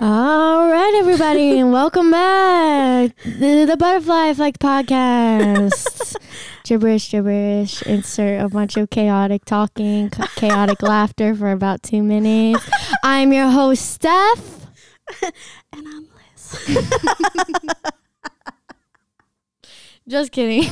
All right, everybody, and welcome back to the Butterfly Effect Podcast. gibberish, gibberish. Insert a bunch of chaotic talking, chaotic laughter for about two minutes. I'm your host, Steph. And I'm Liz. Just kidding.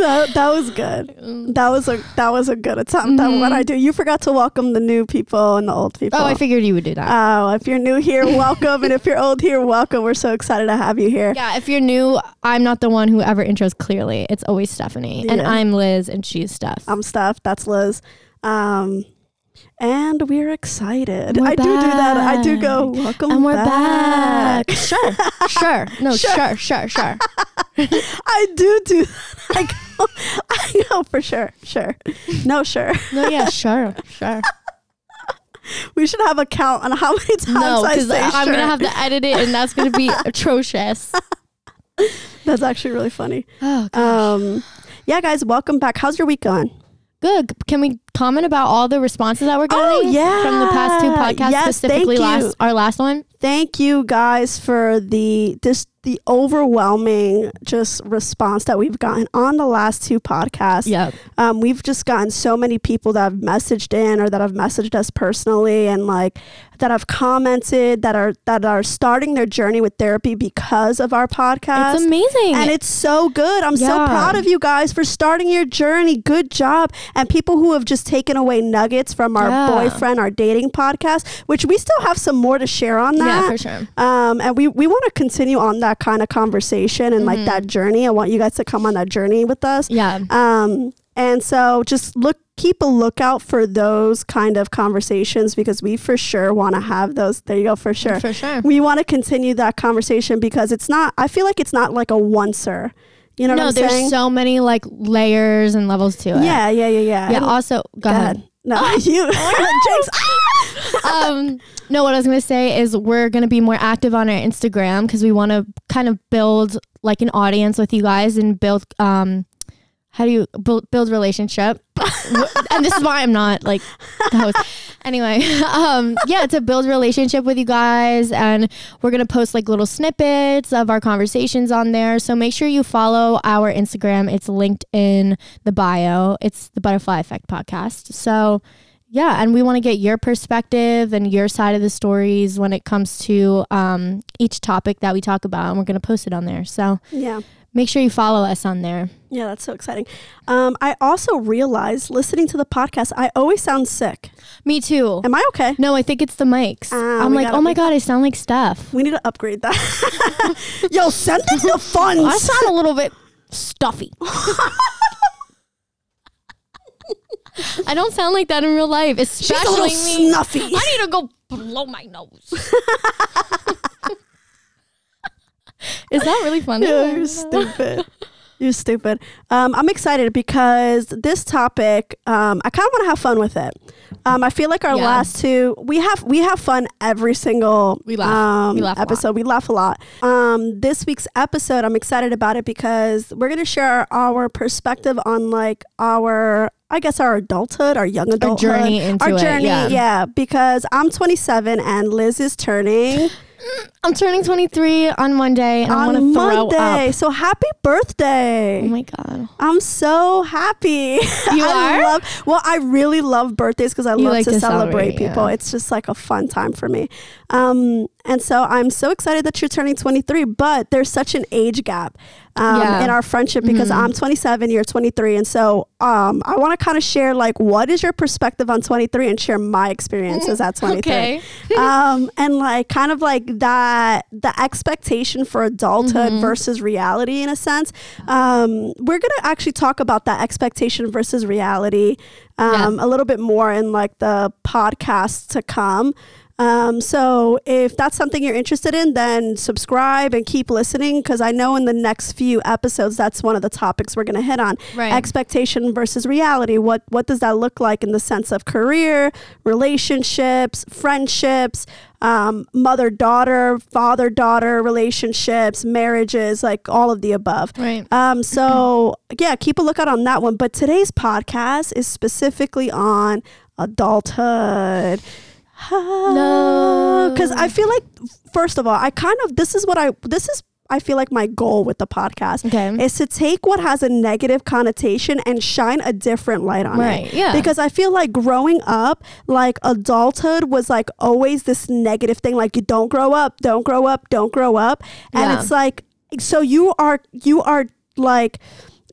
That, that was good. That was a that was a good attempt at what. I do. You forgot to welcome the new people and the old people. Oh, I figured you would do that. Oh, if you're new here, welcome, and if you're old here, welcome. We're so excited to have you here. yeah, if you're new, I'm not the one who ever intros clearly. It's always Stephanie. And I'm Liz, and she's Steph. I'm Steph. That's Liz. Um, and we're excited. We're I do do that. I do go welcome, and we're back. Sure, sure. No, Sure. sure, sure, sure. I do do. That. I go. I know for sure. Sure. No, sure. No, yeah, sure, sure. We should have a count on how many times No, I say I'm sure. gonna have to edit it, and that's gonna be atrocious. That's actually really funny. Oh, Um, yeah, guys, welcome back. How's your week going? Good. Can we comment about all the responses that we're Oh, getting from the past two podcasts, Yes, specifically last our last one? Thank you guys for the this the overwhelming just response that we've gotten on the last two podcasts. Yeah, Um, we've just gotten so many people that have messaged in or that have messaged us personally and like that have commented that are that are starting their journey with therapy because of our podcast. it's amazing. And it's so good. I'm so proud of you guys for starting your journey. Good job. And people who have just taken away nuggets from our Yeah. boyfriend, our dating podcast, which we still have some more to share on that. yeah, for sure. Um, and we, we want to continue on that kind of conversation and like that journey. I want you guys to come on that journey with us. Mm-hmm. Yeah, Um, and so just look, keep a lookout for those kind of conversations because we for sure want to have those. There you go, for sure. for sure. We want to continue that conversation because it's not, I feel like it's not like a oncer. You know no, what I'm there's saying? so many like layers and levels to it. yeah, yeah, yeah, yeah. Yeah. And- Also, go, ahead. No, you. Jinx. um, no, what I was gonna say is we're gonna be more active on our Instagram because we want to kind of build like an audience with you guys and build um, how do you build build relationship? and this is why I'm not like the host. Anyway, um, yeah, to build relationship with you guys, and we're gonna post like little snippets of our conversations on there. So make sure you follow our Instagram. It's linked in the bio. It's the Butterfly Effect Podcast. So yeah, and we want to get your perspective and your side of the stories when it comes to um, each topic that we talk about, and we're gonna post it on there. So Yeah. Make sure you follow us on there. Yeah, that's so exciting. Um, I also realized listening to the podcast, I always sound sick. Me too. Am I okay? No, I think it's the mics. Ah, I'm like, gotta- oh my god, I sound like stuff. We need to upgrade that. Yo, send us the funds. I sound a little bit stuffy. I don't sound like that in real life, She's a especially little me. snuffy. I need to go blow my nose. Is that really funny? Yeah, you're stupid. You're stupid. Um, I'm excited because this topic, um, I kind of want to have fun with it. Um, I feel like our Yeah. last two, we have we have fun every single We laugh. Um, We laugh episode. We laugh a lot. Um, this week's episode, I'm excited about it because we're gonna share our perspective on like our, I guess our adulthood, our young Our adulthood, journey into our it. journey. yeah. yeah, because I'm 27 and Liz is turning. I'm turning 23 on Monday, and I on throw Monday. up. So happy birthday. Oh my god. I'm so happy. You I are? love well, I really love birthdays because I You love like to, to celebrate, celebrate, people. yeah. It's just like a fun time for me. Um, and so I'm so excited that you're turning 23, but there's such an age gap um, Yeah. in our friendship because Mhm. I'm 27, you're 23. And so um, I want to kind of share like what is your perspective on 23 and share my experiences at 23 Okay. um, and like kind of like that the expectation for adulthood Mhm. versus reality in a sense um, we're gonna actually talk about that expectation versus reality um, a little bit more in like the podcast to come um, so if that's something you're interested in, then subscribe and keep listening because I know in the next few episodes that's one of the topics we're going to hit on Right. expectation versus reality. What what does that look like in the sense of career, relationships, friendships, um, mother daughter, father daughter relationships, marriages, like all of the above. right. Um, so yeah, keep a lookout on that one. But today's podcast is specifically on adulthood. No. because I feel like first of all, I kind of this is what I this is I feel like my goal with the podcast Okay. is to take what has a negative connotation and shine a different light on it. Right. Yeah. Because I feel like growing up, like adulthood was like always this negative thing, like you don't grow up, don't grow up, don't grow up. And Yeah. it's like, so you are, you are like,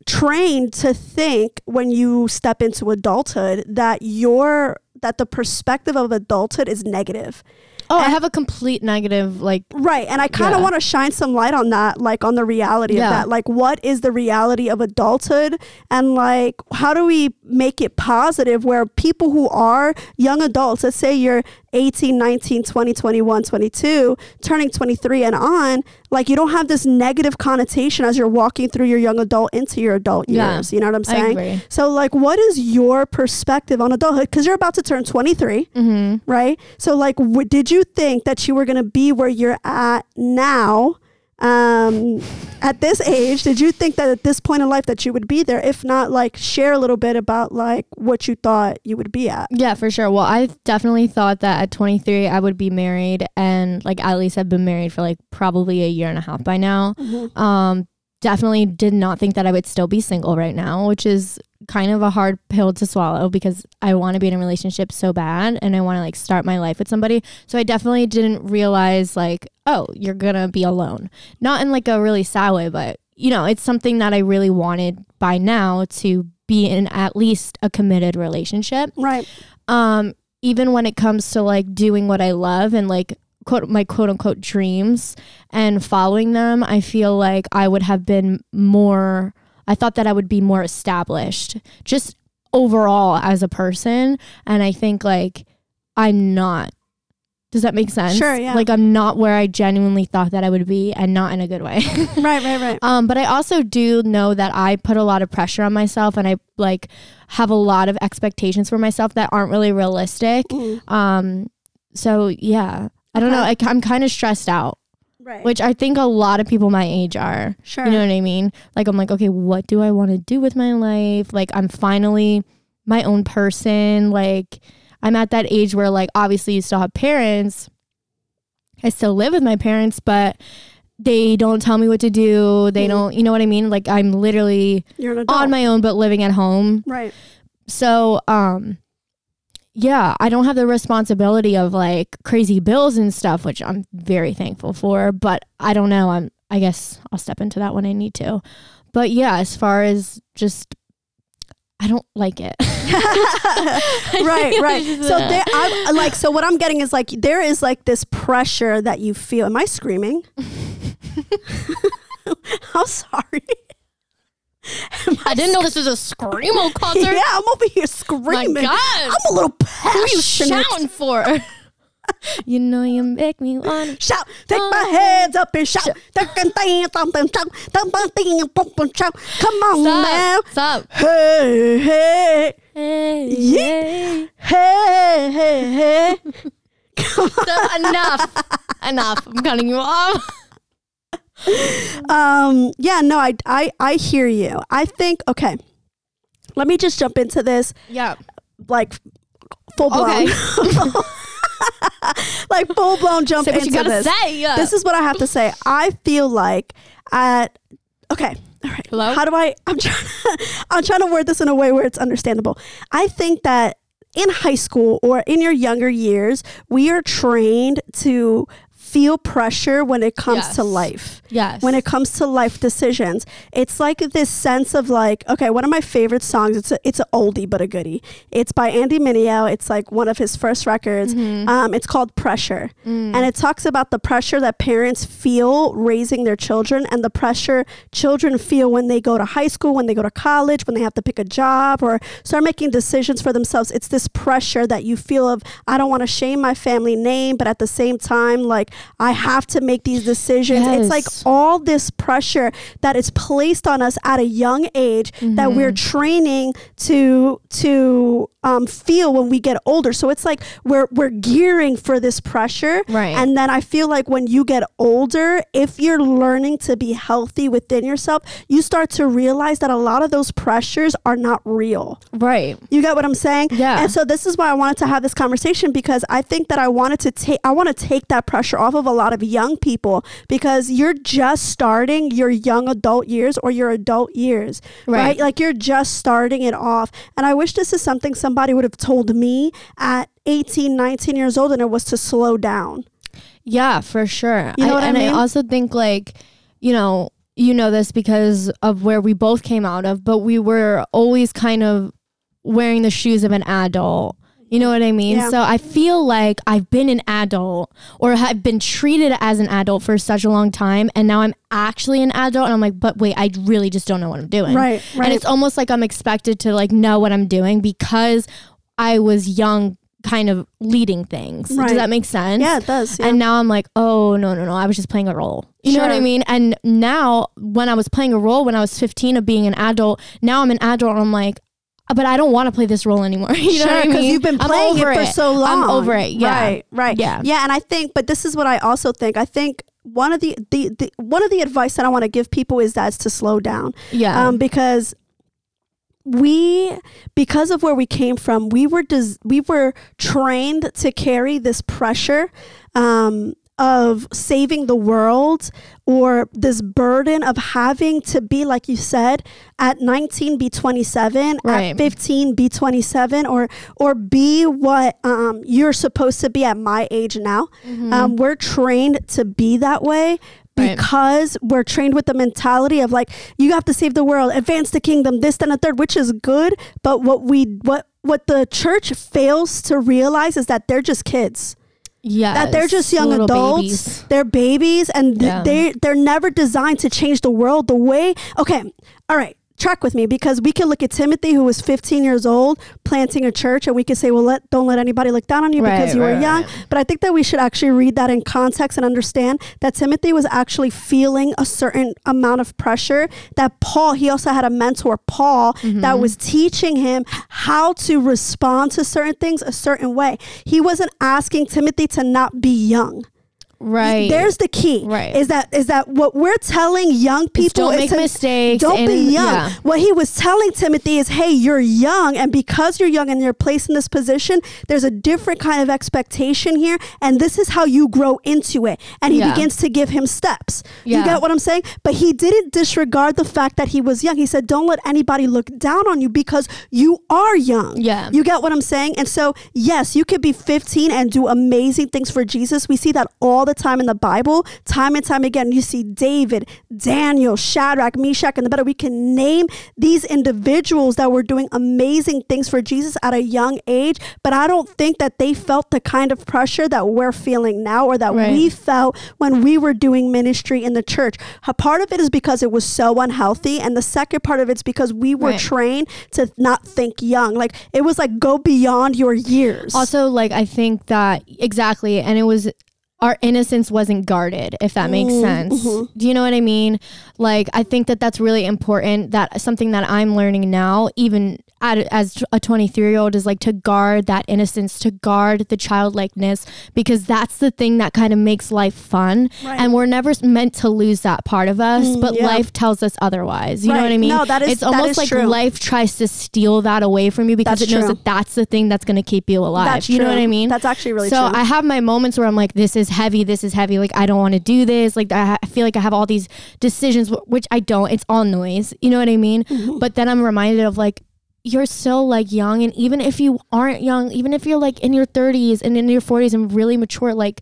trained to think when you step into adulthood that your that the perspective of adulthood is negative oh, I have a complete negative like Right. And I kind of Yeah. want to shine some light on that, like on the reality Yeah. of that. Like, what is the reality of adulthood? And like, how do we make it positive where people who are young adults, let's say you're 18, 19, 20, 21, 22, turning 23 and on, like, you don't have this negative connotation as you're walking through your young adult into your adult Yeah. years. You know what I'm I saying? agree. So, like, what is your perspective on adulthood? Because you're about to turn 23 Mm-hmm. right? So, like, w- did you think that you were going to be where you're at now? Um, at this age, did you think that at this point in life that you would be there? If not, like, share a little bit about like what you thought you would be at. Yeah, for sure. Well, I definitely thought that at 23 I would be married, and like at least I've been married for like probably a year and a half by now. Um, definitely did not think that I would still be single right now, which is kind of a hard pill to swallow because I want to be in a relationship so bad and I want to like start my life with somebody. So I definitely didn't realize like, oh, you're gonna be alone. Not in like a really sad way, but you know, it's something that I really wanted by now to be in at least a committed relationship Right. um even when it comes to like doing what i love and like quote my quote unquote dreams and following them i feel like i would have been more i thought that i would be more established just overall as a person and i think like i'm not does that make sense Sure, yeah. like i'm not where i genuinely thought that i would be and not in a good way Right. Right. Right. um, but I also do know that I put a lot of pressure on myself and I like have a lot of expectations for myself that aren't really realistic. Mm. Um, so yeah, I don't know. I, I'm kind of stressed out, Right. which I think a lot of people my age are. sure. You know what I mean? Like I'm like, okay, what do I want to do with my life? Like I'm finally my own person. Like I'm at that age where like obviously you still have parents. I still live with my parents, but they don't tell me what to do. They Mhm. don't, you know what I mean? Like I'm literally You're an adult. on my own but living at home. right. So, um yeah, I don't have the responsibility of like crazy bills and stuff, which I'm very thankful for, but I don't know. I'm I guess I'll step into that when I need to. But yeah, as far as just I don't like it. right, right. So uh, there, I like. So what I'm getting is like there is like this pressure that you feel. Am I screaming? I'm sorry. I didn't know this was a screamo concert. Yeah, I'm over here screaming. My. God. I'm a little passionate. Who are you shouting for? you know you make me want to Shout, take my oh. hands up and shout. Something, something, shout, something, boom, boom, shout. Come on now. Stop. Stop. Hey, hey, Hey, Yeah. hey. hey, hey, hey. Stop. Enough. Enough. I'm cutting you off. um yeah no I, I i hear you i think okay let me just jump into this Yeah. like full blown Okay. like full blown jump Say into this say. Yeah. this is what i have to say i feel like at okay all right Hello? how do i i'm trying i'm trying to word this in a way where it's understandable i think that in high school or in your younger years we are trained to feel pressure when it comes to life yes. when it comes to life decisions. It's like this sense of like, okay, one of my favorite songs. It's a, it's an oldie but a goodie. It's by Andy Mineo. It's like one of his first records. Mhm. Um, it's called Pressure, Mm. and it talks about the pressure that parents feel raising their children, and the pressure children feel when they go to high school, when they go to college, when they have to pick a job or start making decisions for themselves. It's this pressure that you feel of I don't want to shame my family name, but at the same time, like I have to make these decisions. Yes. It's like all this pressure that is placed on us at a young age that we're Mm-hmm. training to to um, feel when we get older. So it's like we're we're gearing for this pressure, Right. And then I feel like when you get older, if you're learning to be healthy within yourself, you start to realize that a lot of those pressures are not real. Right. You get what I'm saying? Yeah. And so this is why I wanted to have this conversation because I think that I wanted to take I want to take that pressure off of a lot of young people because you're just starting your young adult years or your adult years, right? Right. Like you're just starting it off. And I wish this is something somebody would have told me at 18, 19 years old and it was to slow down. Yeah, for sure. You know what I and mean? I also think like, you know, you know this because of where we both came out of, but we were always kind of wearing the shoes of an adult. You know what I mean? Yeah. So I feel like I've been an adult or have been treated as an adult for such a long time and now I'm actually an adult and I'm like, but wait, I really just don't know what I'm doing. Right, right. And it's almost like I'm expected to like know what I'm doing because I was young kind of leading things. Right. Does that make sense? Yeah, it does. Yeah. And now I'm like, oh no, no, no. I was just playing a role. You know what I mean? And now when I was playing a role when I was 15 of being an adult, now I'm an adult and I'm like, but I don't want to play this role anymore. you know I because mean? you've been playing it for so long. I'm over it. Yeah. Right, right. Yeah. Yeah, and I think but this is what I also think. I think one of the, the, the one of the advice that I want to give people is that is to slow down. Yeah. Um, because we because of where we came from, we were des- we were trained to carry this pressure um of saving the world or this burden of having to be like you said at 19 be 27 Right. at 15 be 27 or or be what um, you're supposed to be at my age now um, we're trained to be that way Right. because we're trained with the mentality of like you have to save the world advance the kingdom this then a third which is good but what we what what the church fails to realize is that they're just kids yeah. that they're just young adults. babies. They're babies, and th- Yeah. they they're never designed to change the world the way. Okay, all right. Track with me because we can look at Timothy, who was 15 years old, planting a church, and we can say, "Well, let don't let anybody look down on you because Right, you were young." right. But I think that we should actually read that in context and understand that Timothy was actually feeling a certain amount of pressure. That Paul, he also had a mentor, Paul, Mm-hmm. that was teaching him how to respond to certain things a certain way. He wasn't asking Timothy to not be young. Right. There's the key. Right. Is that is that what we're telling young people don't make to- mistakes Don't be young. yeah. What he was telling Timothy is, hey, you're young, and because you're young and you're placed in this position, there's a different kind of expectation here, and this is how you grow into it. And he Yeah. begins to give him steps. You get what I'm saying? But he didn't disregard the fact that he was young. He said, don't let anybody look down on you because you are young. Yeah. You get what I'm saying? And so, yes, you could be 15 and do amazing things for Jesus. We see that all the time in the Bible, time and time again. You see David, Daniel, Shadrach, Meshach, and Abednego. We can name these individuals that were doing amazing things for Jesus at a young age, but I don't think that they felt the kind of pressure that we're feeling now or that Right. we felt when we were doing ministry in the church. A part of it is because it was so unhealthy, and the second part of it's because we were Right. trained to not think young. Like it was like go beyond your years. Also, like I think that exactly, and it was our innocence wasn't guarded, if that makes Mm, sense. mhm. Do you know what I mean? Like I think that that's really important. That something that I'm learning now, even as a 23 year old, is like to guard that innocence, to guard the childlikeness, because that's the thing that kind of makes life fun. Right. And we're never meant to lose that part of us, Mm, but yeah. life tells us otherwise. You know what I mean? No, that is- It's that almost is like true. life tries to steal that away from you because That's it knows true. that that's the thing that's going to keep you alive. That's you know what I mean? That's actually really so true. I have my moments where I'm like, this is heavy, this is heavy. Like I don't want to do this. Like I, ha- I feel like I have all these decisions, wh- which I don't. It's all noise. You know what I mean? Mm-hmm. But then I'm reminded of like. You're still like young, and even if you aren't young, even if you're like in your 30s and in your 40s and really mature, like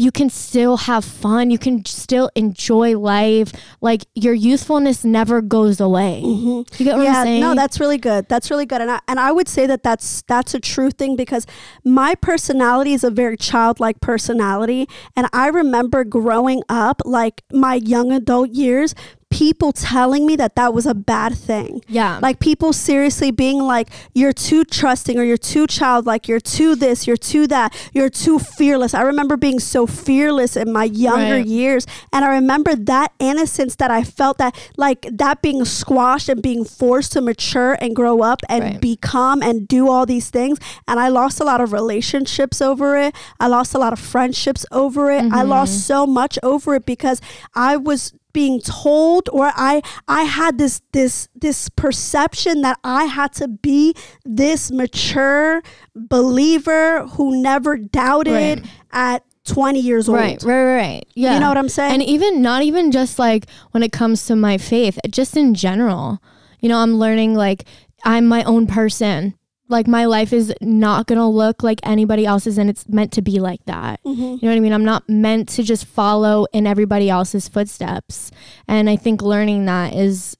you can still have fun. You can still enjoy life. Like your youthfulness never goes away. Mm-hmm. You get what yeah, I'm saying? no, that's really good. That's really good, and I and I would say that that's that's a true thing because my personality is a very childlike personality, and I remember growing up, like my young adult years. People telling me that that was a bad thing. Yeah. Like people seriously being like, you're too trusting or you're too childlike, you're too this, you're too that, you're too fearless. I remember being so fearless in my younger Right. years. And I remember that innocence that I felt that, like, that being squashed and being forced to mature and grow up and Right. become and do all these things. And I lost a lot of relationships over it. I lost a lot of friendships over it. I mm-hmm. lost so much over it because I was being told or I I had this this this perception that I had to be this mature believer who never doubted Right. at 20 years old. Right, right, right, right. Yeah. You know what I'm saying? And even not even just like when it comes to my faith, just in general. You know, I'm learning like I'm my own person. Like my life is not gonna look like anybody else's, and it's meant to be like that. Mm-hmm. You know what I mean? I'm not meant to just follow in everybody else's footsteps. And I think learning that is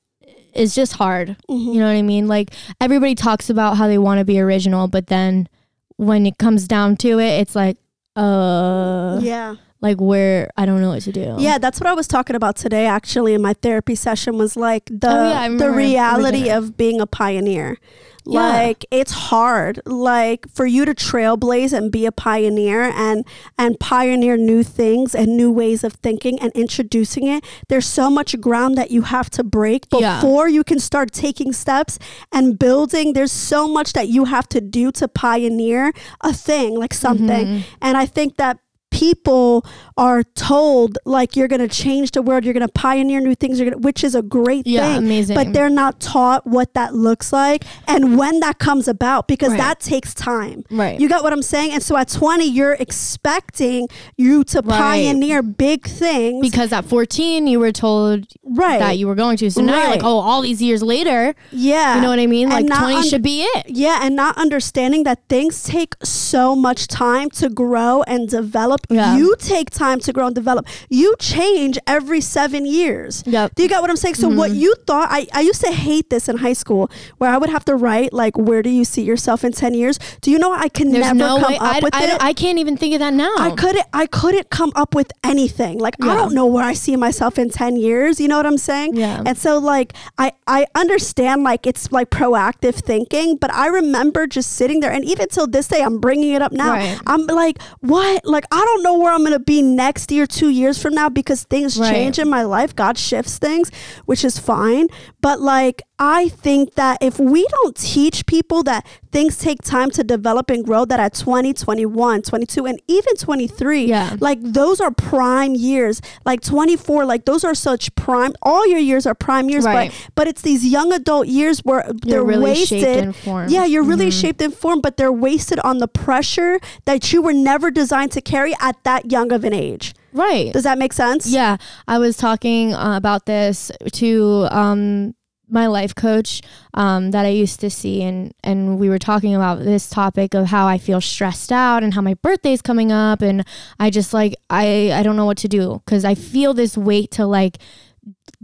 is just hard. Mm-hmm. You know what I mean? Like everybody talks about how they want to be original, but then when it comes down to it, it's like, uh, yeah. like where I don't know what to do. Yeah, that's what I was talking about today actually in my therapy session was like the Oh, yeah, the reality of being a pioneer. Yeah. Like it's hard like for you to trailblaze and be a pioneer and and pioneer new things and new ways of thinking and introducing it. There's so much ground that you have to break Yeah. before you can start taking steps and building. There's so much that you have to do to pioneer a thing, like something. Mm-hmm. And I think that people are told like you're going to change the world, you're going to pioneer new things, you're gonna, which is a great Yeah, thing. amazing. But they're not taught what that looks like and when that comes about because Right. that takes time. Right. You got what I'm saying? And so at 20, you're expecting you to Right. pioneer big things. because at 14 you were told right. that you were going to. So now you're like, oh, all these years later, yeah. you know what I mean? Like 20 un- should be it. Yeah, and not understanding that things take so much time to grow and develop. Yeah. You take time to grow and develop. You change every seven years. Yep. Do you get what I'm saying? So Mm-hmm. what you thought I, I used to hate this in high school where I would have to write like where do you see yourself in ten years? Do you know I can There's never no come way. up I, with I, it? I can't even think of that now. I couldn't I couldn't come up with anything. Like I don't know where I see myself in 10 years, you know what I'm saying? Yeah. And so like I I understand like it's like proactive thinking, but I remember just sitting there and even till this day I'm bringing it up now. Right. I'm like, "What? Like I don't know where I'm going to be next year, 2 years from now because things Right. change in my life. God shifts things, which is fine, but like I think that if we don't teach people that things take time to develop and grow that at 20, 21, 22 and even 23 Yeah. like those are prime years like 24 like those are such prime all your years are prime years Right. but but it's these young adult years where they're really wasted shaped and formed. yeah you're really Mm-hmm. shaped and formed but they're wasted on the pressure that you were never designed to carry at that young of an age right. does that make sense Yeah, I was talking uh, about this to um, my life coach um, that I used to see, and and we were talking about this topic of how I feel stressed out and how my birthday's coming up, and I just like I I don't know what to do because I feel this weight to like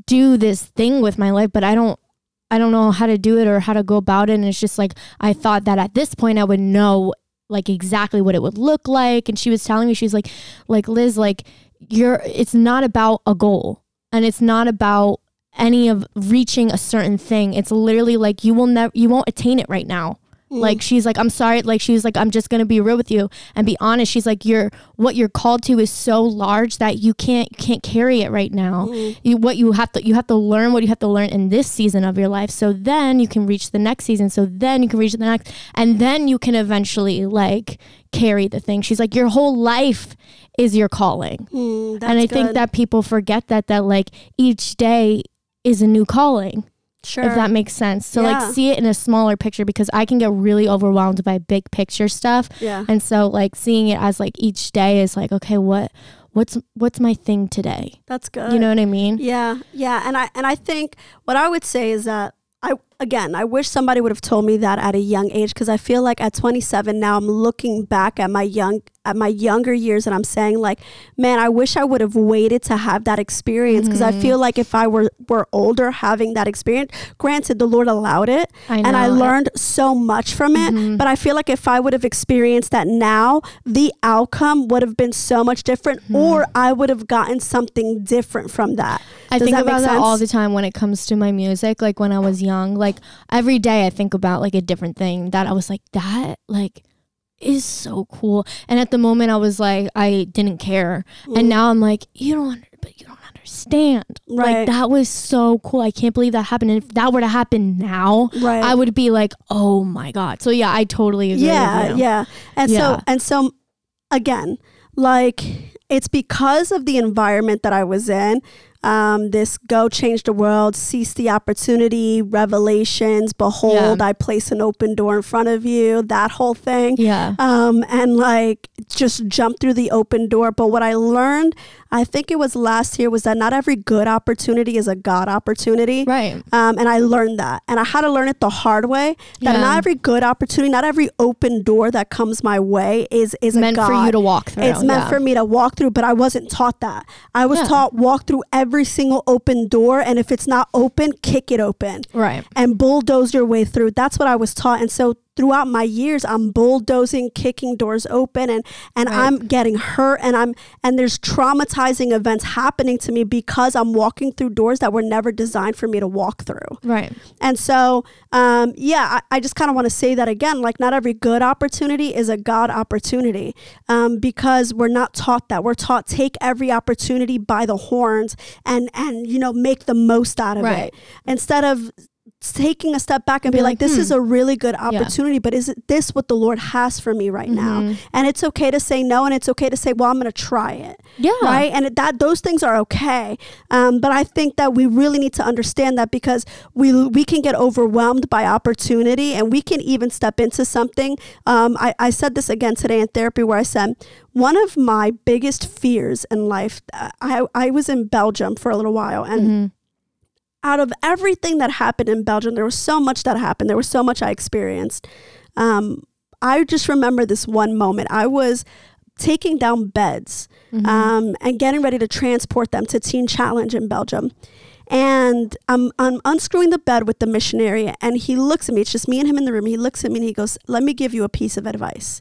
do this thing with my life, but I don't. I don't know how to do it or how to go about it. And it's just like, I thought that at this point I would know like exactly what it would look like. And she was telling me, she's like, like Liz, like you're, it's not about a goal and it's not about any of reaching a certain thing. It's literally like you will never, you won't attain it right now. Like she's like, I'm sorry. Like she's like, I'm just gonna be real with you and be honest. She's like, you're what you're called to is so large that you can't you can't carry it right now. You, what you have to you have to learn what you have to learn in this season of your life. So then you can reach the next season. So then you can reach the next, and then you can eventually like carry the thing. She's like, your whole life is your calling Mm, and I that's think that people forget that that like each day is a new calling sure. if that makes sense. So Yeah. like see it in a smaller picture because i can get really overwhelmed by big picture stuff. Yeah. And so like seeing it as like each day is like okay what what's what's my thing today? That's good. You know what i mean? Yeah, yeah, and I and I think what I would say is that I again I wish somebody would have told me that at a young age because I feel like at 27 now I'm looking back at my young at my younger years and I'm saying like, man, I wish I would have waited to have that experience because Mm-hmm. I feel like if I were were older having that experience, granted the Lord allowed it I and I learned so much from it, Mhm. but I feel like if I would have experienced that now, the outcome would have been so much different Mm-hmm. or I would have gotten something different from that. I Does think that about that all the time when it comes to my music. Like when I was young, like every day I think about like a different thing that I was like, that like is so cool. And at the moment I was like, I didn't care. Mm. And now I'm like, you don't under, but you don't understand. Right. Like that was so cool. I can't believe that happened. And if that were to happen now, Right. I would be like, oh my God. So yeah, I totally agree. yeah with you. yeah and Yeah. so and so again like it's because of the environment that i was in um, this go change the world seize the opportunity revelations behold Yeah. i place an open door in front of you that whole thing Yeah. um, and like just jump through the open door. But what I learned, I think it was last year, was that not every good opportunity is a God opportunity. Right. Um, and I learned that. And I had to learn it the hard way that Yeah. not every good opportunity, not every open door that comes my way is, is Meant a God. for you to walk through. It's meant yeah. for me to walk through, but I wasn't taught that. I was Yeah. taught walk through every single open door, and if it's not open, kick it open Right. and bulldoze your way through. That's what I was taught. And so throughout my years, I'm bulldozing, kicking doors open and and Right. I'm getting hurt and I'm and there's traumatizing events happening to me because I'm walking through doors that were never designed for me to walk through. Right. And so, um, yeah, I, I just kind of want to say that again. Like, not every good opportunity is a God opportunity um, because we're not taught that. We're taught take every opportunity by the horns and and you know make the most out of Right. it instead of taking a step back and be, Be like, like, this hmm. is a really good opportunity but is this what the lord has for me right now Mhm. and it's okay to say no and it's okay to say well i'm going to try it Yeah. right and it, that those things are okay um, but i think that we really need to understand that because we we can get overwhelmed by opportunity and we can even step into something um, I, I said this again today in therapy where i said one of my biggest fears in life uh, i, I was in belgium for a little while and Mhm. Out of everything that happened in Belgium, there was so much that happened. There was so much I experienced. Um, I just remember this one moment. I was taking down beds Mhm. um, and getting ready to transport them to Teen Challenge in Belgium. And I'm, I'm unscrewing the bed with the missionary, and he looks at me. It's just me and him in the room. He looks at me and he goes, Let me give you a piece of advice.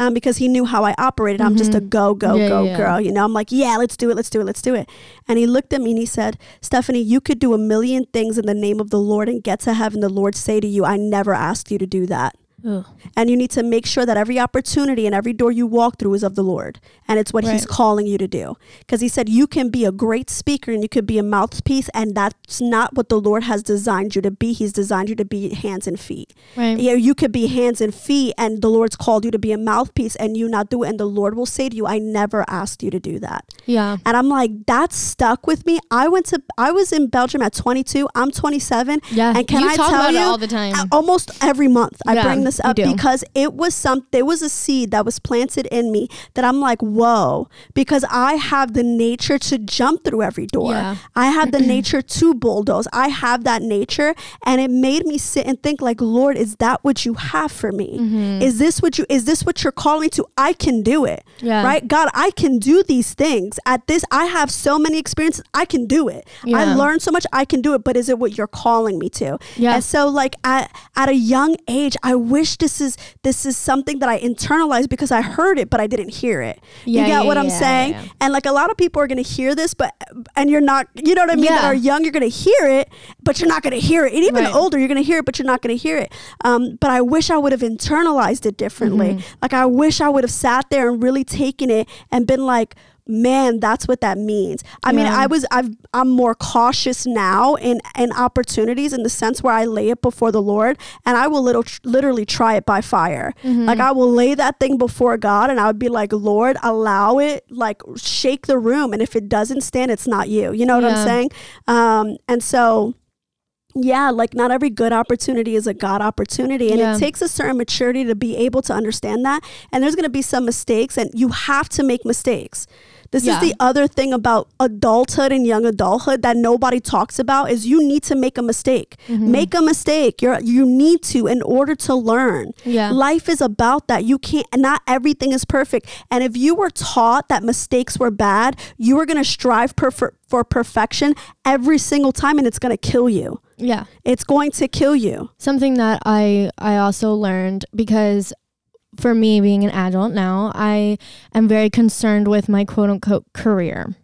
Um, because he knew how I operated. I'm just a go, go, Mm-hmm. Yeah, go yeah. girl. You know, I'm like, yeah, let's do it, let's do it, let's do it. And he looked at me and he said, Stephanie, you could do a million things in the name of the Lord and get to heaven. The Lord say to you, I never asked you to do that. Ugh. And you need to make sure that every opportunity and every door you walk through is of the Lord. And it's what He's calling you to do. Because He said you can be a great speaker and you could be a mouthpiece, and that's not what the Lord has designed you to be. He's designed you to be hands and feet. Right. Yeah, you could be hands and feet, and the Lord's called you to be a mouthpiece, and you not do it. And the Lord will say to you, I never asked you to do that. Yeah. And I'm like, that stuck with me. I went to, I was in Belgium at 22. I'm 27. Yeah. And can you I talk tell about you, it all the time. almost every month I bring this you up because it was some there was a seed that was planted in me that I'm like, whoa, because I have the nature to jump through every door. Yeah. I have the nature to bulldoze. I have that nature. And it made me sit and think like, Lord, is that what you have for me? Mm-hmm. Is this what you is this what you're calling me to? I can do it. Yeah. Right? God, I can do these things. At this, I have so many experiences. I can do it. I learned so much. I can do it. But is it what you're calling me to? Yeah. And so like at at a young age, I wish this is this is something that I internalized because I heard it, but I didn't hear it. Yeah, you get yeah, what I'm yeah, saying? yeah. And like a lot of people are gonna hear this, but and you're not you know what I mean? That are young, you're gonna hear it, but you're not gonna hear it. And even Right. older, you're gonna hear it, but you're not gonna hear it. Um, but I wish I would have internalized it differently. Mm-hmm. Like I wish I would have sat there and really taken it and been like, man, that's what that means. I mean, I was I've I'm more cautious now in in opportunities in the sense where I lay it before the Lord and I will little literally try it by fire. Mm-hmm. Like I will lay that thing before God and I would be like, Lord, allow it, like shake the room, and if it doesn't stand, it's not you. You know what I'm saying? Um, and so yeah, like not every good opportunity is a God opportunity. And Yeah. it takes a certain maturity to be able to understand that. And there's going to be some mistakes, and you have to make mistakes. This Yeah. is the other thing about adulthood and young adulthood that nobody talks about is you need to make a mistake. Mm-hmm. Make a mistake. You're you need to in order to learn. Yeah. Life is about that. You can't not everything is perfect. And if you were taught that mistakes were bad, you are going to strive for, for perfection every single time and it's going to kill you. Yeah. It's going to kill you. Something that I I also learned because for me being an adult now, I am very concerned with my quote unquote career.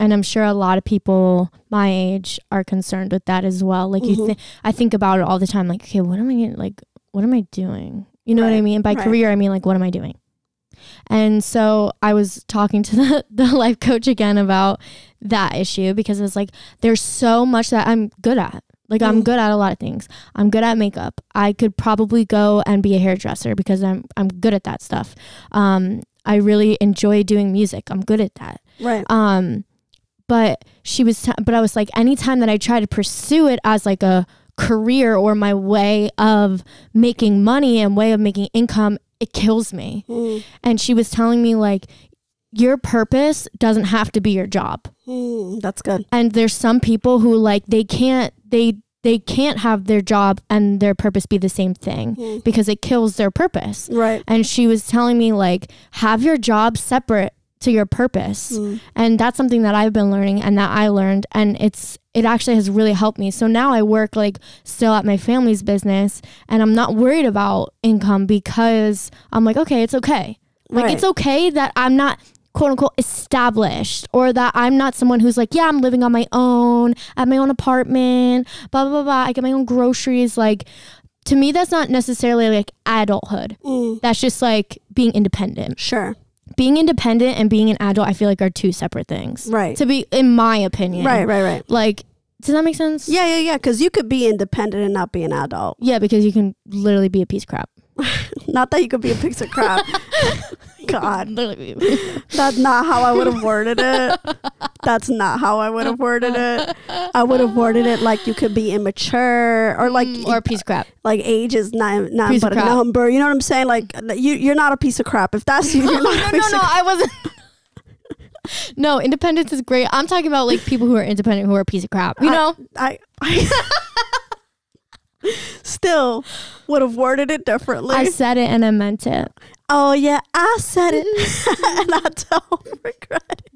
And I'm sure a lot of people my age are concerned with that as well. Like you Mhm. think I think about it all the time like okay, what am I gonna, like what am I doing? You know what I mean? By right. career I mean like what am I doing? And so I was talking to the, the life coach again about that issue because it's like there's so much that I'm good at. Like I'm Mm. good at a lot of things. I'm good at makeup. I could probably go and be a hairdresser because I'm I'm good at that stuff. Um, I really enjoy doing music. I'm good at that. Right. Um, but she was, t- but I was like, anytime that I try to pursue it as like a career or my way of making money and way of making income, it kills me. Mm, And she was telling me like, your purpose doesn't have to be your job. mm, that's good. And there's some people who like they can't they they can't have their job and their purpose be the same thing Mm. because it kills their purpose. Right. And she was telling me like have your job separate to your purpose. Mm. And that's something that I've been learning and that I learned and it's it actually has really helped me. So now I work like still at my family's business and I'm not worried about income because I'm like okay, it's okay. Like Right. it's okay that I'm not quote unquote established or that I'm not someone who's like, yeah, I'm living on my own, at my own apartment, blah blah blah blah. I get my own groceries. Like to me that's not necessarily like adulthood. Mm, That's just like being independent. sure. Being independent and being an adult I feel like are two separate things. Right. To be in my opinion. Right. Right. Right. Like does that make sense? Yeah. Yeah. Yeah. Because you could be independent and not be an adult. Yeah, because you can literally be a piece of crap. Not that you could be a piece of crap. God, that's not how I would have worded it. That's not how I would have worded it. I would have worded it like you could be immature or like Mm, or a piece of crap. like age is not not Piece but a number. You know what I'm saying? Like you you're not a piece of crap. If that's you, you're not a no, no, no, of I wasn't. no, independence is great. I'm talking about like people who are independent who are a piece of crap. You I- know? I, I still would have worded it differently. I said it and I meant it. oh yeah, I said it and I don't regret it.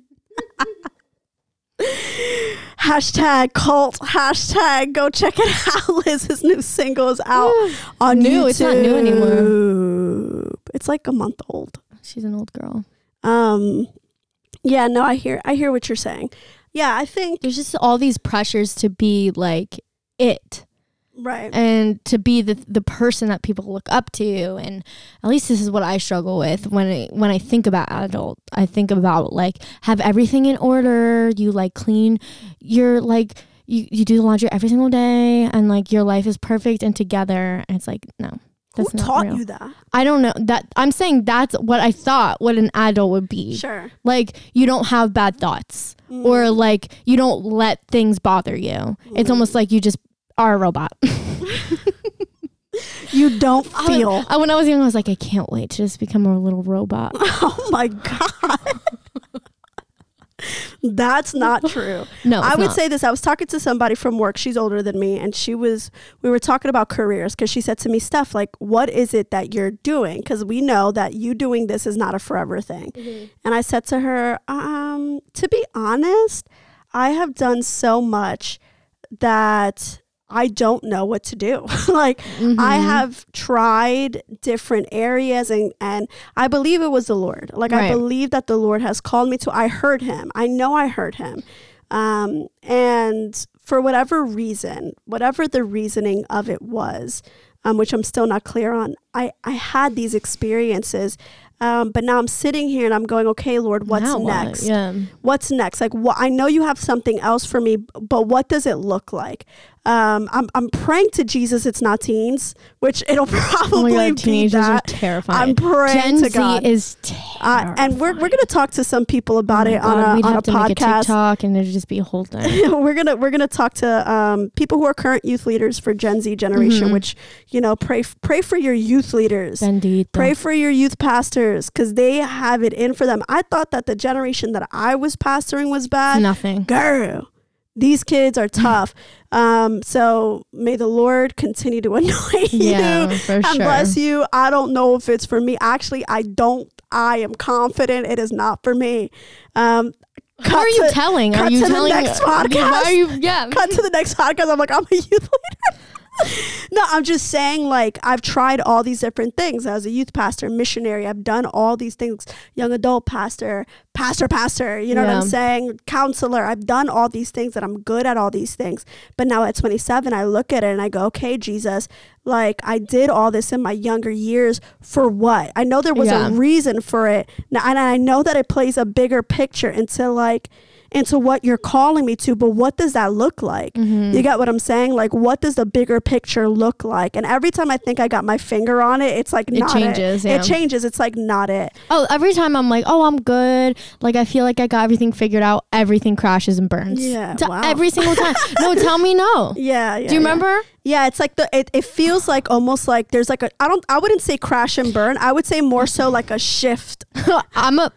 hashtag cult. Hashtag go check it out. Liz's new single is out on New, YouTube. it's not new anymore. It's like a month old. She's an old girl. Um, yeah, no, I hear, I hear what you're saying. Yeah, I think There's just all these pressures to be like it right. and to be the the person that people look up to and at least this is what I struggle with when I when I think about adult I think about like have everything in order you like clean you're like you, you do the laundry every single day and like your life is perfect and together and it's like no that's Who not taught real. you that? I don't know that I'm saying that's what I thought what an adult would be Sure. like you don't have bad thoughts Mm. or like you don't let things bother you it's almost like you just are a robot You don't feel. I, when I was young, I was like, I can't wait to just become a little robot. Oh my god. That's not true. No, I would not. say this. I was talking to somebody from work. She's older than me, and she was. We were talking about careers because she said to me, "Steph, like, what is it that you're doing? Because we know that you doing this is not a forever thing." Mm-hmm. And I said to her, um, "To be honest, I have done so much that I don't know what to do. like, Mm-hmm. I have tried different areas and and I believe it was the Lord. Like I believe that the Lord has called me to. I heard him. I know I heard him. Um and for whatever reason, whatever the reasoning of it was, um, which I'm still not clear on, I, I had these experiences. Um, but now I'm sitting here and I'm going, okay, Lord, what's Now what? next? Yeah. what's next like what i know you have something else for me but what does it look like Um, I'm I'm praying to Jesus. It's not teens, which it'll probably Oh god, be teenagers are terrifying. I'm praying Gen to Z God. is Uh, and we're we're gonna talk to some people about Oh it on a we'd on have a to make a podcast. TikTok and it'd just be a whole thing. we're gonna we're gonna talk to um, people who are current youth leaders for Gen Z generation. Mhm. Which you know, pray pray for your youth leaders. Bendito. Pray for your youth pastors because they have it in for them. I thought that the generation that I was pastoring was bad. nothing. Girl, these kids are tough. um, so may the Lord continue to anoint Yeah, you for and sure. bless you. I don't know if it's for me. Actually, I don't. I am confident it is not for me. Um, Who are you to- telling? cut Are you to the telling next Why podcast. you? Yeah. cut to the next podcast. I'm like, I'm a youth leader. no, I'm just saying, like, I've tried all these different things as a youth pastor, missionary. I've done all these things, young adult pastor, pastor, pastor, you know what I'm saying? Counselor. I've done all these things and I'm good at all these things. But now at 27, I look at it and I go, okay, Jesus, like, I did all this in my younger years for what? I know there was Yeah. a reason for it. Now, and I know that it plays a bigger picture into, like, into what you're calling me to, but what does that look like? Mhm. You get what I'm saying? Like, what does the bigger picture look like? And every time I think I got my finger on it, it's like It not changes, It. yeah. It changes. It's like not it. Oh, every time I'm like, oh, I'm good. Like I feel like I got everything figured out. Everything crashes and burns. Yeah, T- wow. Every single time. no, tell me no. Yeah. yeah Do you yeah. remember? Yeah, it's like the it, it feels like almost like there's like a I don't I wouldn't say crash and burn. I would say more so like a shift. I'm a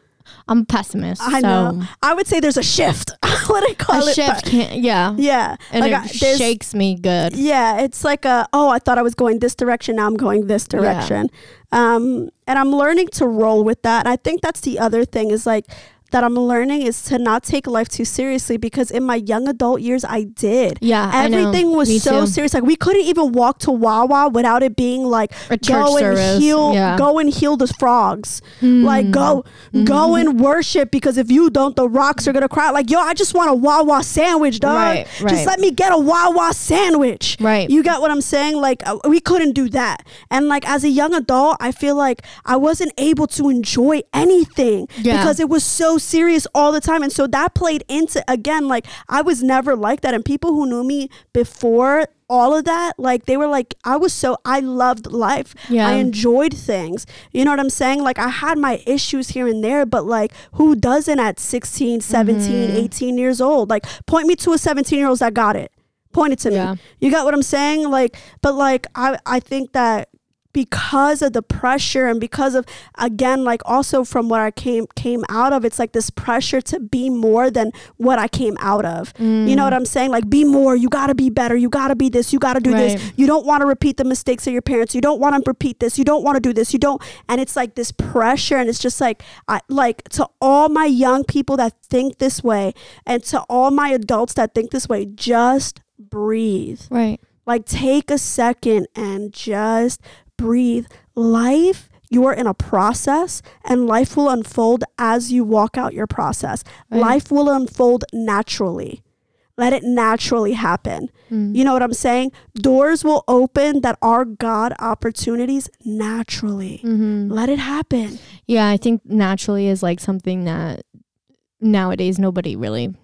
I'm a pessimist. I so know. I would say there's a shift. what I call a it. shift can't. Yeah. Yeah. And like it I- shakes me good. Yeah, it's like a oh, I thought I was going this direction, now I'm going this direction. Um and I'm learning to roll with that. And I think that's the other thing is like that I'm learning is to not take life too seriously because in my young adult years I did. Yeah. Everything was Me so too. serious. Like we couldn't even walk to Wawa without it being like A church go and service. heal yeah. go and heal the frogs. Like Mm. go go and worship because if you don't the rocks are gonna cry. Like, yo, I just want a Wawa sandwich, dog. Right, Just let me get a Wawa sandwich. Right. You got what I'm saying? Like uh, we couldn't do that. And like as a young adult, I feel like I wasn't able to enjoy anything Yeah. because it was so serious all the time. And so that played into again like I was never like that and people who knew me before all of that like they were like I was so I loved life. Yeah. I enjoyed things. You know what I'm saying? Like I had my issues here and there, but like who doesn't at 16, 17, Mm-hmm. 18 years old? Like point me to a 17 year old that got it. Point it to Yeah. me. You got what I'm saying? Like, but like I, I think that because of the pressure and because of again like also from what I came came out of it's like this pressure to be more than what I came out of. You Mm. know what I'm saying? Like be more, you got to be better, you got to be this, you got to do this. You don't want to repeat the mistakes of your parents. You don't want to repeat this. You don't want to do this. You don't and it's like this pressure and it's just like I like to all my young people that think this way and to all my adults that think this way, just breathe. Right. Like take a second and just breathe. Life, you're in a process and life will unfold as you walk out your process. Right. Life will unfold naturally. Let it naturally happen. Mm. You know what I'm saying? Doors will open that are God opportunities naturally. hmm Let it happen. Yeah, I think naturally is like something that nowadays nobody really.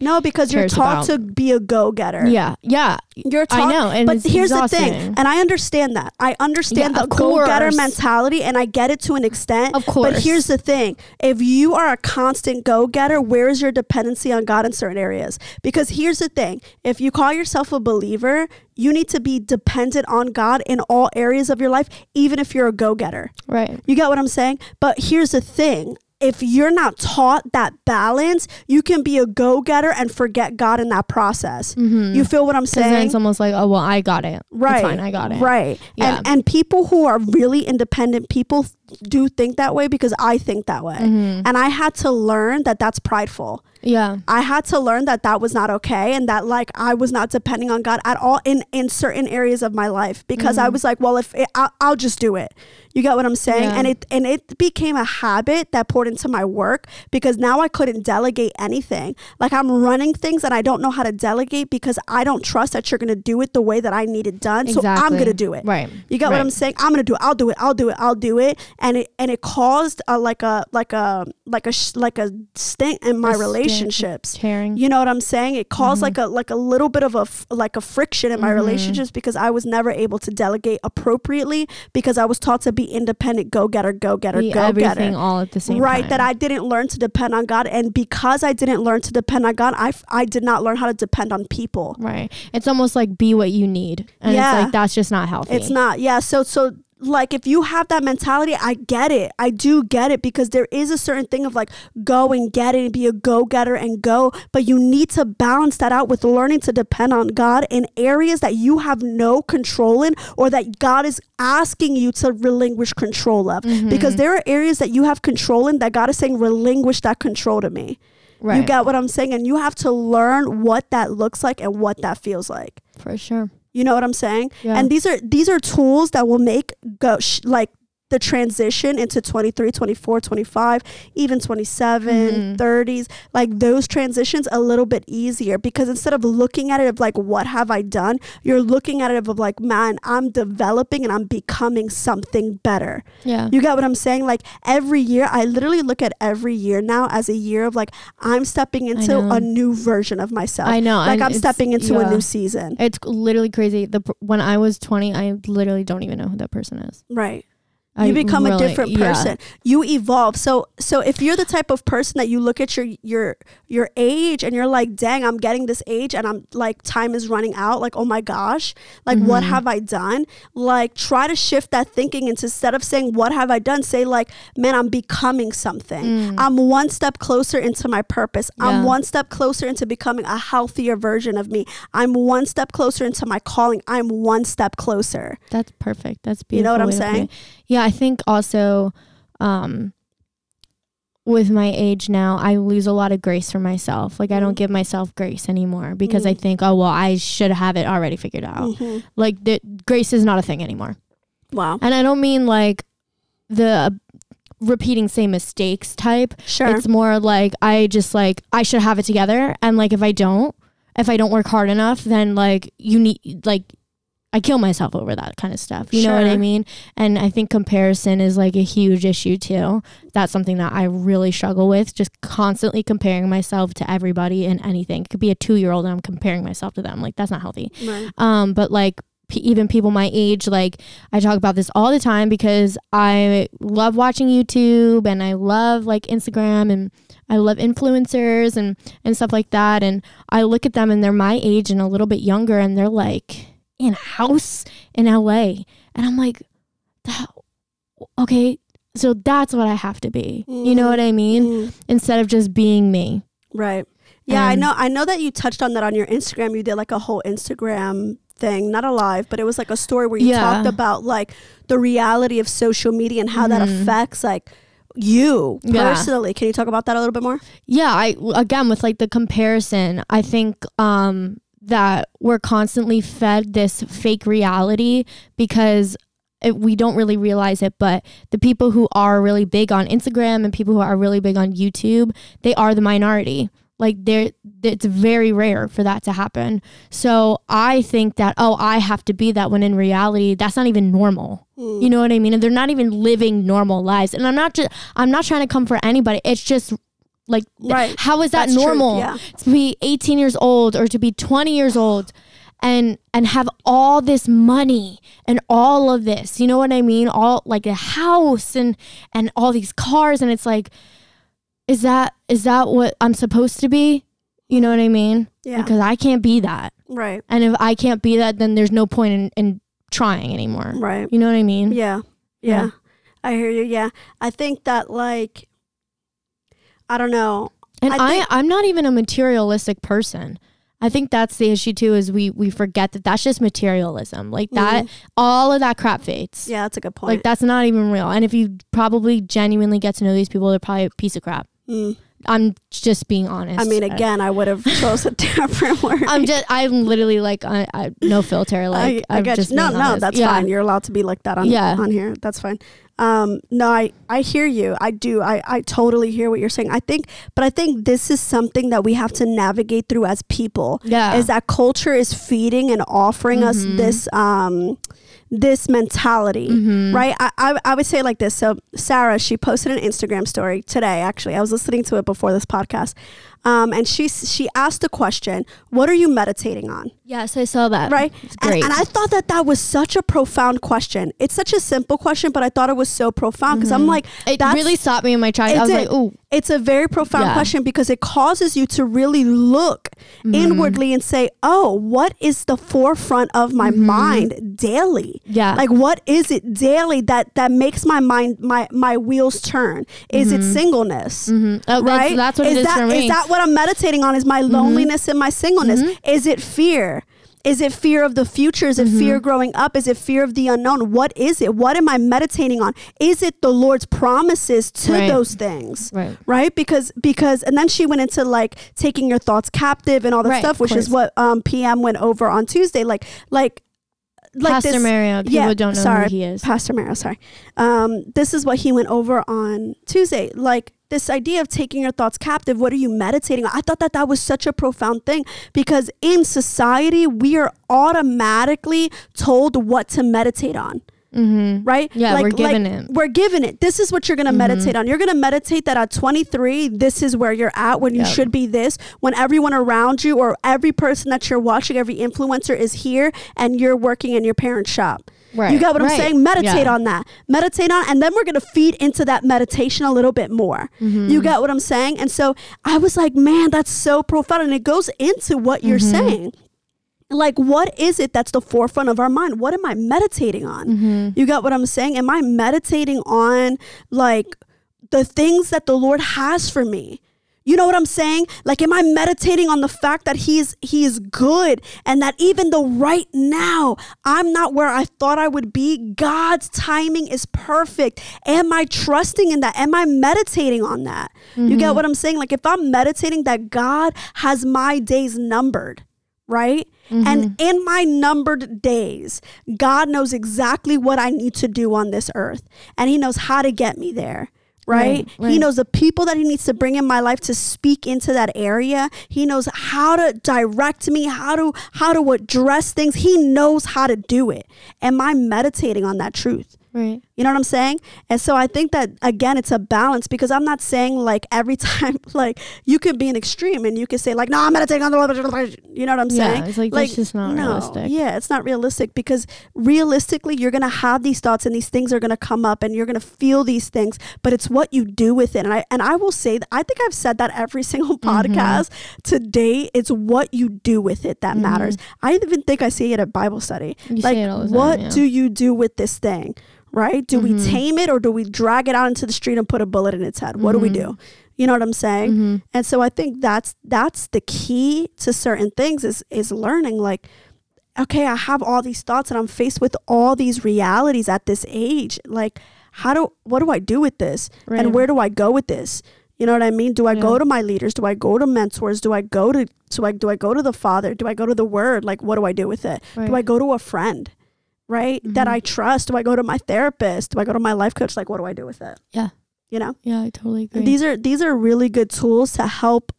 No, because you're taught about. to be a go getter. Yeah, yeah, You're taught I know. And but here's exhausting. the thing, and I understand that. I understand Yeah, the go-getter mentality, and I get it to an extent. Of course. But here's the thing: if you are a constant go-getter, where is your dependency on God in certain areas? Because here's the thing: if you call yourself a believer, you need to be dependent on God in all areas of your life, even if you're a go-getter. right. You get what I'm saying? But here's the thing. If you're not taught that balance, you can be a go-getter and forget God in that process. Mm-hmm. You feel what I'm saying? it's almost like, oh well, I got it. Right. It's fine, I got it. Right. Yeah. And and people who are really independent people do think that way because I think that way. Mhm. And I had to learn that that's prideful. Yeah. I had to learn that that was not okay and that like I was not depending on God at all in in certain areas of my life because I Mhm. was like, well, if it, I'll, I'll just do it. You get what I'm saying? Yeah. And it and it became a habit that poured into my work because now I couldn't delegate anything. Like I'm running things and I don't know how to delegate because I don't trust that you're going to do it the way that I need it done, so I'm gonna do it. Right. You get what I'm saying? I'm gonna do it. I'll do it. I'll do it. I'll do it. And it and it caused a like a like a like a sh- like a stink in my A stint. Relationships. Tearing. You know what I'm saying? It caused Mhm. like a like a little bit of a f- like a friction in my Mhm. relationships because I was never able to delegate appropriately because I was taught to be independent, go getter, go getter, Be go everything getter. all at the same Right, time. that I didn't learn to depend on God, and because I didn't learn to depend on God, I, f- I did not learn how to depend on people. Right. It's almost like be what you need. And Yeah. it's like that's just not healthy. It's not. Yeah. So so like if you have that mentality, I get it. I do get it because there is a certain thing of like go and get it and be a go-getter and go, but you need to balance that out with learning to depend on God in areas that you have no control in or that God is asking you to relinquish control of. Mm-hmm. Because there are areas that you have control in that God is saying relinquish that control to me. right. You get what I'm saying? And you have to learn what that looks like and what that feels like. for sure. You know what I'm saying? Yeah. And these are these are tools that will make go sh- like the transition into 23, 24, 25, even 27, Mhm. 30s, like those transitions a little bit easier because instead of looking at it of like what have I done, you're looking at it of like man, I'm developing and I'm becoming something better. yeah. You get what I'm saying? Like every year, I literally look at every year now as a year of like I'm stepping into a new version of myself. I know. Like and I'm stepping into yeah. a new season. It's literally crazy. The when I was 20, I literally don't even know who that person is. Right. I you become a really- different yeah. person you evolve so so if you're the type of person that you look at your your your age and you're like dang i'm getting this age and i'm like time is running out like oh my gosh like what Mhm. have i done like try to shift that thinking into instead of saying what have i done say like man i'm becoming something Mm. i'm one step closer into my purpose i'm one step closer into becoming a healthier version of me i'm one step closer into my calling i'm one step closer That's perfect. That's beautiful. You know what I'm way to put saying? Yeah, I think also um with my age now, I lose a lot of grace for myself. Like I don't Mhm. give myself grace anymore because I Mhm. think, oh well, I should have it already figured out. Mhm. Like the grace is not a thing anymore. wow And I don't mean like the repeating same mistakes type. sure It's more like I just like I should have it together and like if I don't, if I don't work hard enough, then like you need like I kill myself over that kind of stuff. You know what I mean? And I think comparison is like a huge issue too. That's something that I really struggle with, just constantly comparing myself to everybody and anything. It could be a 2-year-old and I'm comparing myself to them. Like that's not healthy. Right. Um, but like p- even people my age, like I talk about this all the time because I love watching YouTube and I love like Instagram and I love influencers and and stuff like that. And I look at them and they're my age and a little bit younger, and they're like in a house in LA, and I'm like, that, okay. So that's what I have to be. You know Mm. what I mean? Mm, Instead of just being me. right. Yeah, I Um, know. I know that you touched on that on your Instagram. You did like a whole Instagram thing, not a live, but it was like a story where you Yeah. talked about like the reality of social media and how that Mhm. affects like you Yeah. personally. Can you talk about that a little bit more? yeah i again with like the comparison i think um that we're constantly fed this fake reality because it, we don't really realize it but the people who are really big on instagram and people who are really big on youtube they are the minority like they're it's very rare for that to happen so i think that oh i have to be that when in reality that's not even normal Mm. you know what I mean? And they're not even living normal lives. And I'm not just I'm not trying to come for anybody. It's just like Right. how is that That's true, normal yeah. to be 18 years old or to be 20 years old and and have all this money and all of this you know what i mean all like a house and and all these cars and it's like is that is that what i'm supposed to be you know what i mean Yeah. because i can't be that Right. and if i can't be that then there's no point in, in trying anymore Right. you know what i mean Yeah. Yeah. Yeah. I hear you. Yeah. I think that like I don't know. And I think- I am not even a materialistic person. I think that's the issue too is we we forget that that's just materialism. Like that all of that crap fades. Mm-hmm. Yeah, that's a good point. Like that's not even real. And if you probably genuinely get to know these people, they're probably a piece of crap. Mm. I'm just being honest. I mean, again, I would have chose a different word. I'm just I'm literally like I, I, no filter. Like I, I I'm get just. No, no, honest. that's Yeah. fine. You're allowed to be like that on Yeah. on here. That's fine. Um, no, I I hear you. I do. I I totally hear what you're saying. I think, but I think this is something that we have to navigate through as people. Yeah. Is that culture is feeding and offering us Mhm. this um this mentality, Mhm. right? I, I I would say it like this. So Sarah, she posted an Instagram story today. Actually, I was listening to it before this podcast, um, and she she asked the question, "What are you meditating on?" Yes, I saw that. right? And, great. and I thought that that was such a profound question. It's such a simple question, but I thought it was so profound because I'm Mhm. like, it that's- really stopped me in my tracks. I was did. like, oh, it's a very profound Yeah. question because it causes you to really look Mm-hmm. inwardly and say, oh, what is the forefront of my mind daily? yeah. Like what is it daily that that makes my mind my my wheels turn? Is it singleness? Mhm. Oh, that's, right? that's what is it is that, for me. Mm-hmm. Is that what I'm meditating on? Is my loneliness and my singleness? Is it fear? Is it fear of the future? Is it Mm-hmm. fear growing up? Is it fear of the unknown? What is it? What am I meditating on? Is it the Lord's promises to Right. those things? right. Right? Because because and then she went into like taking your thoughts captive and all that Right, stuff, which is what um PM went over on Tuesday. Like like like Pastor this, Mario. People yeah, don't know sorry, who he is. Pastor Mario, sorry. Um, this is what he went over on Tuesday. Like this idea of taking your thoughts captive. What are you meditating on? I thought that that was such a profound thing because in society, we are automatically told what to meditate on. Mm-hmm. Right? Yeah, we're given it. We're given it. This is what you're going to Mhm. meditate on. You're going to meditate that at 23, this is where you're at when you should be this. When everyone around you or every person that you're watching, every influencer is here and you're working in your parents' shop. Right. You got what I'm saying? Meditate Yeah. on that. Meditate on, and then we're gonna feed into that meditation a little bit more. Mm-hmm. You got what I'm saying? And so I was like, man, that's so profound, and it goes into what you're Mm-hmm. saying. Like, what is it that's the forefront of our mind? What am I meditating on? Mm-hmm. You got what I'm saying? Am I meditating on like the things that the Lord has for me? You know what I'm saying? Like, am I meditating on the fact that He is He is good, and that even though right now I'm not where I thought I would be, God's timing is perfect. Am I trusting in that? Am I meditating on that? You get what I'm saying? Like, if I'm meditating that God has my days numbered, right? And mm-hmm. in my numbered days, God knows exactly what I need to do on this earth, and He knows how to get me there. Right? Right, right. He knows the people that he needs to bring in my life to speak into that area. He knows how to direct me, how to how to address things. He knows how to do it. Am I meditating on that truth? Right. You know what I'm saying? And so I think that again, it's a balance because I'm not saying like every time, like you could be an extreme and you could say like, no, I'm meditating on the, you know what I'm Yeah, saying? it's like, that's just not realistic. Yeah, it's not realistic because realistically, you're gonna have these thoughts and these things are gonna come up and you're gonna feel these things, but it's what you do with it. And I and I will say that I think I've said that every single Mm-hmm. podcast today. It's what you do with it that matters. I even think I say it at Bible study. Mm-hmm. You like, say it all the time, what yeah. do you do with this thing? Right? Do we Mhm. tame it or do we drag it out into the street and put a bullet in its head? What do we do? You know what I'm saying? Mhm. And so I think that's that's the key to certain things is is learning like okay, I have all these thoughts and I'm faced with all these realities at this age. Like how do what do I do with this? Right. And where do I go with this? You know what I mean? Do I go to my leaders? Do I go to mentors? Do I go to do I do I go to the Father? Do I go to the Word? Like what do I do with it? Right. Do I go to a friend? Right? That Mhm. I trust? Do I go to my therapist? Do I go to my life coach? Like what do I do with it? Yeah. You know? Yeah, I totally agree. These are these are really good tools to help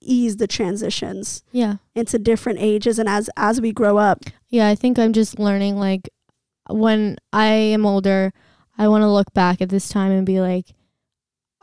ease the transitions yeah. into different ages and as as we grow up. Yeah, I think I'm just learning like when I am older, I want to look back at this time and be like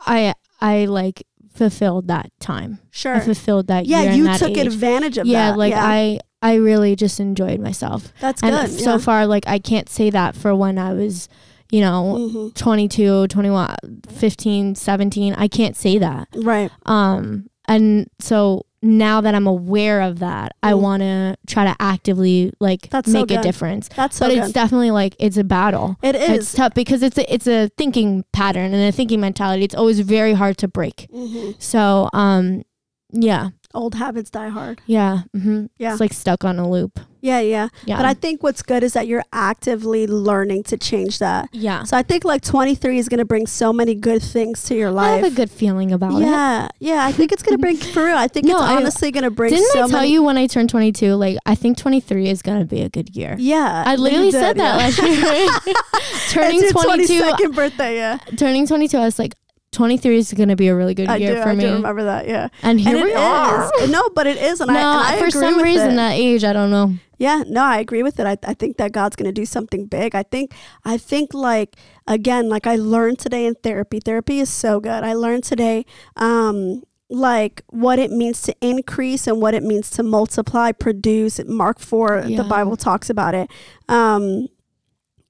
I I like fulfilled that time. Sure. I fulfilled that Yeah, year you that took age. advantage of yeah, that. like yeah. I I really just enjoyed myself. That's and good. so far like I can't say that for when I was, you know, hmm 22, 21, 15, 17. I can't say that. Right. Um and so now that I'm aware of that, I Mm. want to try to actively like That's so make a difference. That's so but good. it's definitely like it's a battle. It is. It's tough because it's a, it's a thinking pattern and a thinking mentality. It's always very hard to break. hmm So, um yeah. Old habits die hard. Yeah. hmm Yeah. It's like stuck on a loop. Yeah, yeah. Yeah. But I think what's good is that you're actively learning to change that. yeah. So I think like 23 is going to bring so many good things to your life. I have a good feeling about it. yeah, yeah. I think it's going to bring for real. I think No, it's honestly going to bring. Didn't so I tell many, you when I turned 22? Like, I think 23 is going to be a good year. Yeah, I literally did, said that yeah. last year. turning It's your 22, 22nd birthday. Yeah, turning 22, I was like, 23 is going to be a really good I year do. for I me. do remember that. Yeah, And here and we it are. is. No, but it is, and no, I, and I for some reason, it. that age, I don't know. Yeah, no, I agree with it. I, I think that God's going to do something big. I think, I think like, again, like I learned today in therapy, therapy is so good. I learned today, um, like what it means to increase and what it means to multiply, produce. Mark 4, Yeah. the Bible talks about it. Um,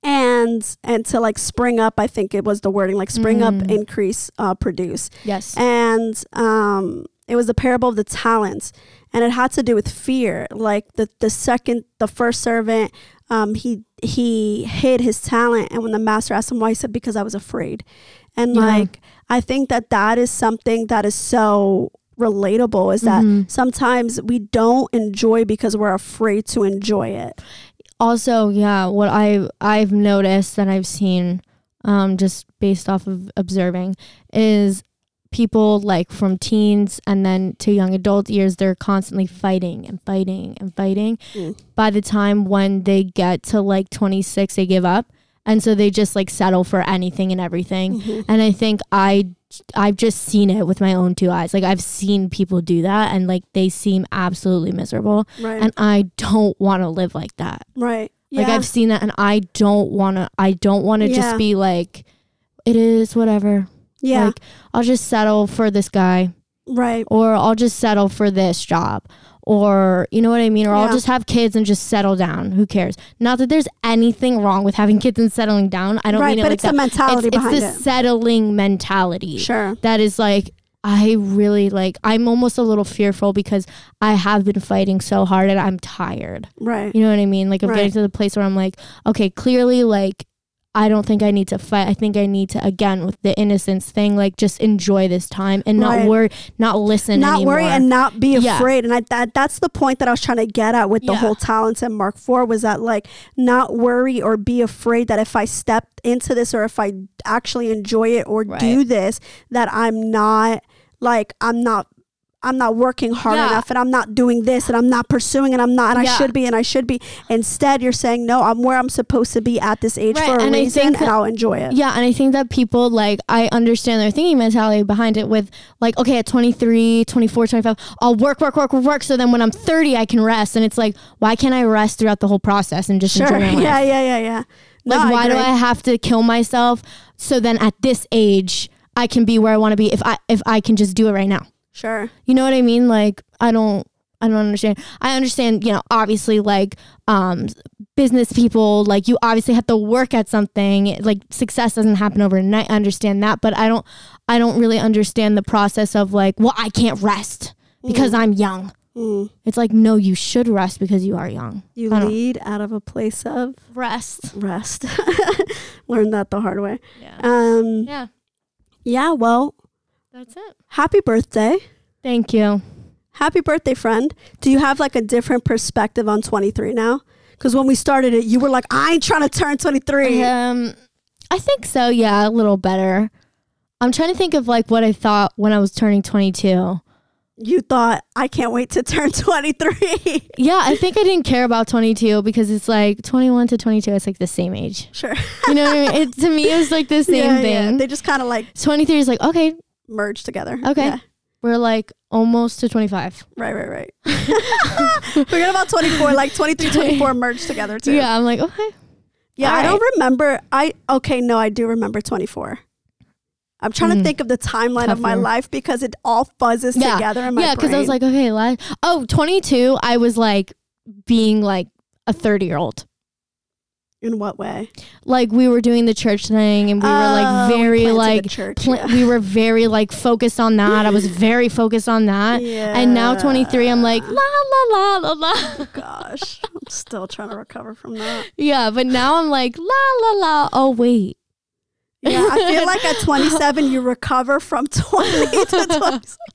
and, and to like spring up, I think it was the wording, like spring up, Mm. increase, uh, produce Yes. and um, it was the parable of the talents and it had to do with fear like the, the second the first servant um, he he hid his talent and when the master asked him why he said because i was afraid and Yeah. like i think that that is something that is so relatable is that Mhm. sometimes we don't enjoy because we're afraid to enjoy it also yeah what i i've noticed that i've seen um just based off of observing is people like from teens and then to young adult years they're constantly fighting and fighting and fighting Mm. by the time when they get to like 26 they give up and so they just like settle for anything and everything Mhm. and i think i i've just seen it with my own two eyes. Like i've seen people do that and like they seem absolutely miserable. Right. And i don't want to live like that. Right. Like yeah. I've seen that and I don't want to I don't want to Yeah. just be like it is whatever. yeah. Like I'll just settle for this guy right. or I'll just settle for this job or you know what I mean or I'll just have kids and just settle down. Who cares? Not that there's anything wrong with having kids and settling down. I don't right mean it but like it's that. the mentality it's, behind it's the it settling mentality sure that is like I really like I'm almost a little fearful because I have been fighting so hard and I'm tired. right You know what I mean? Like I'm getting to the place where I'm like, okay, clearly like I don't think I need to fight. I think I need to again with the innocence thing, like just enjoy this time and not Right. worry, not listen not anymore. worry and not be Yeah. afraid and I, that that's the point that i was trying to get at with the Yeah. whole talents and mark 4 was that like not worry or be afraid that if i step into this or if i actually enjoy it or Right. do this that i'm not like i'm not I'm not working hard Yeah. enough and I'm not doing this and I'm not pursuing and I'm not and I should be and I should be. Instead, you're saying, no, I'm where I'm supposed to be at this age Right, for a and I reason think and that- I'll enjoy it. Yeah, and I think that people like I understand their thinking mentality behind it with like okay, at 23, 24, 25, I'll work work work work work so then when I'm 30 I can rest and it's like why can't I rest throughout the whole process and just Sure. enjoy my life? Yeah, yeah, yeah, yeah. No, Like, why do. I have to kill myself so then at this age I can be where I want to be if I if I can just do it right now? Sure. You know what I mean? Like I don't I don't understand. I understand, you know, obviously like um business people like you obviously have to work at something. Like success doesn't happen overnight. I understand that, but I don't I don't really understand the process of like, well, I can't rest because I'm young. Mm. It's like no, you should rest because you are young. You lead out of a place of Rest. rest. Learned that the hard way. Yeah. Um, Yeah. yeah, well, That's it. happy birthday. Thank you. Happy birthday, friend. Do you have like a different perspective on 23 now? Because when we started it, you were like, I ain't trying to turn 23. Um, I think so. Yeah, a little better. I'm trying to think of like what I thought when I was turning 22. You thought, I can't wait to turn 23. Yeah, I think I didn't care about 22 because it's like 21 to 22. It's like the same age. sure. You know what I mean? It, to me, it was like the same Yeah, thing. yeah. They just kind of like 23 is like okay, merge together. Okay. Yeah. we're like almost to 25. Right, right, right. Forget about 24. Like 23, 24 merged together too. Yeah, I'm like okay. Yeah, All I don't remember. I okay, no, I do remember 24. I'm trying to Mm. think of the timeline of my life because it all fuzzes Yeah. together in my yeah, because I was like okay, la- oh 22. I was like being like a 30 year old. In what way? Like we were doing the church thing, and we were Oh, like we very planted the like church. yeah. we were very like focused on that. I was very focused on that. And now 23, I'm like, la, la, la, la, la. Oh, gosh, I'm still trying to recover from that. Yeah, but now I'm like, la, la, la. Oh, wait. Yeah, I feel like at 27 you recover from 20 to 26.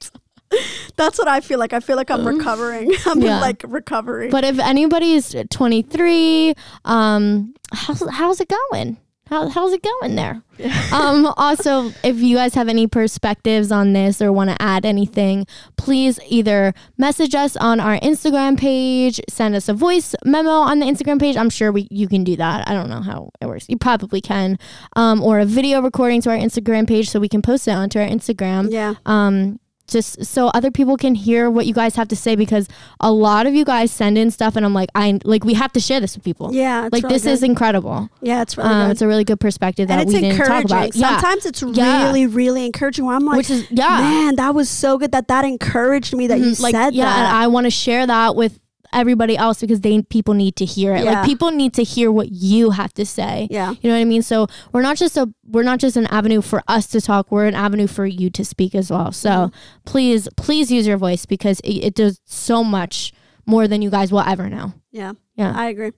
That's what I feel like. I feel like I'm recovering. I'm Yeah. like recovery. But if anybody's 23, um, how's how's it going? How, how's it going there? um, also, if you guys have any perspectives on this or want to add anything, please either message us on our Instagram page, send us a voice memo on the Instagram page. I'm sure we you can do that. I don't know how it works. You probably can, um, or a video recording to our Instagram page so we can post it onto our Instagram yeah. um just so other people can hear what you guys have to say because a lot of you guys send in stuff and I'm like I like we have to share this with people. Yeah. It's like really this good. is incredible. Yeah, it's really Um, good. it's a really good perspective that and it's we didn't talk encouraging. about. Yeah, Sometimes it's Yeah. really, really encouraging. Where I'm like, which is yeah, man, that was so good that that encouraged me that you Mhm, like said yeah, and. I want to share that with everybody else because they people need to hear it. Yeah. Like people need to hear what you have to say. yeah. You know what I mean? So we're not just a we're not just an avenue for us to talk. We're an avenue for you to speak as well. So Mm-hmm. please, please use your voice because it, it does so much more than you guys will ever know. Yeah. Yeah. I agree.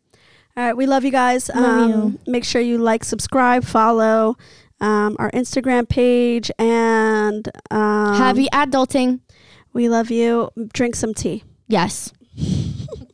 All right. We love you guys. Love um, Make sure you like, subscribe, follow um, our Instagram page, and um, Happy adulting. we love you. Drink some tea. Yes.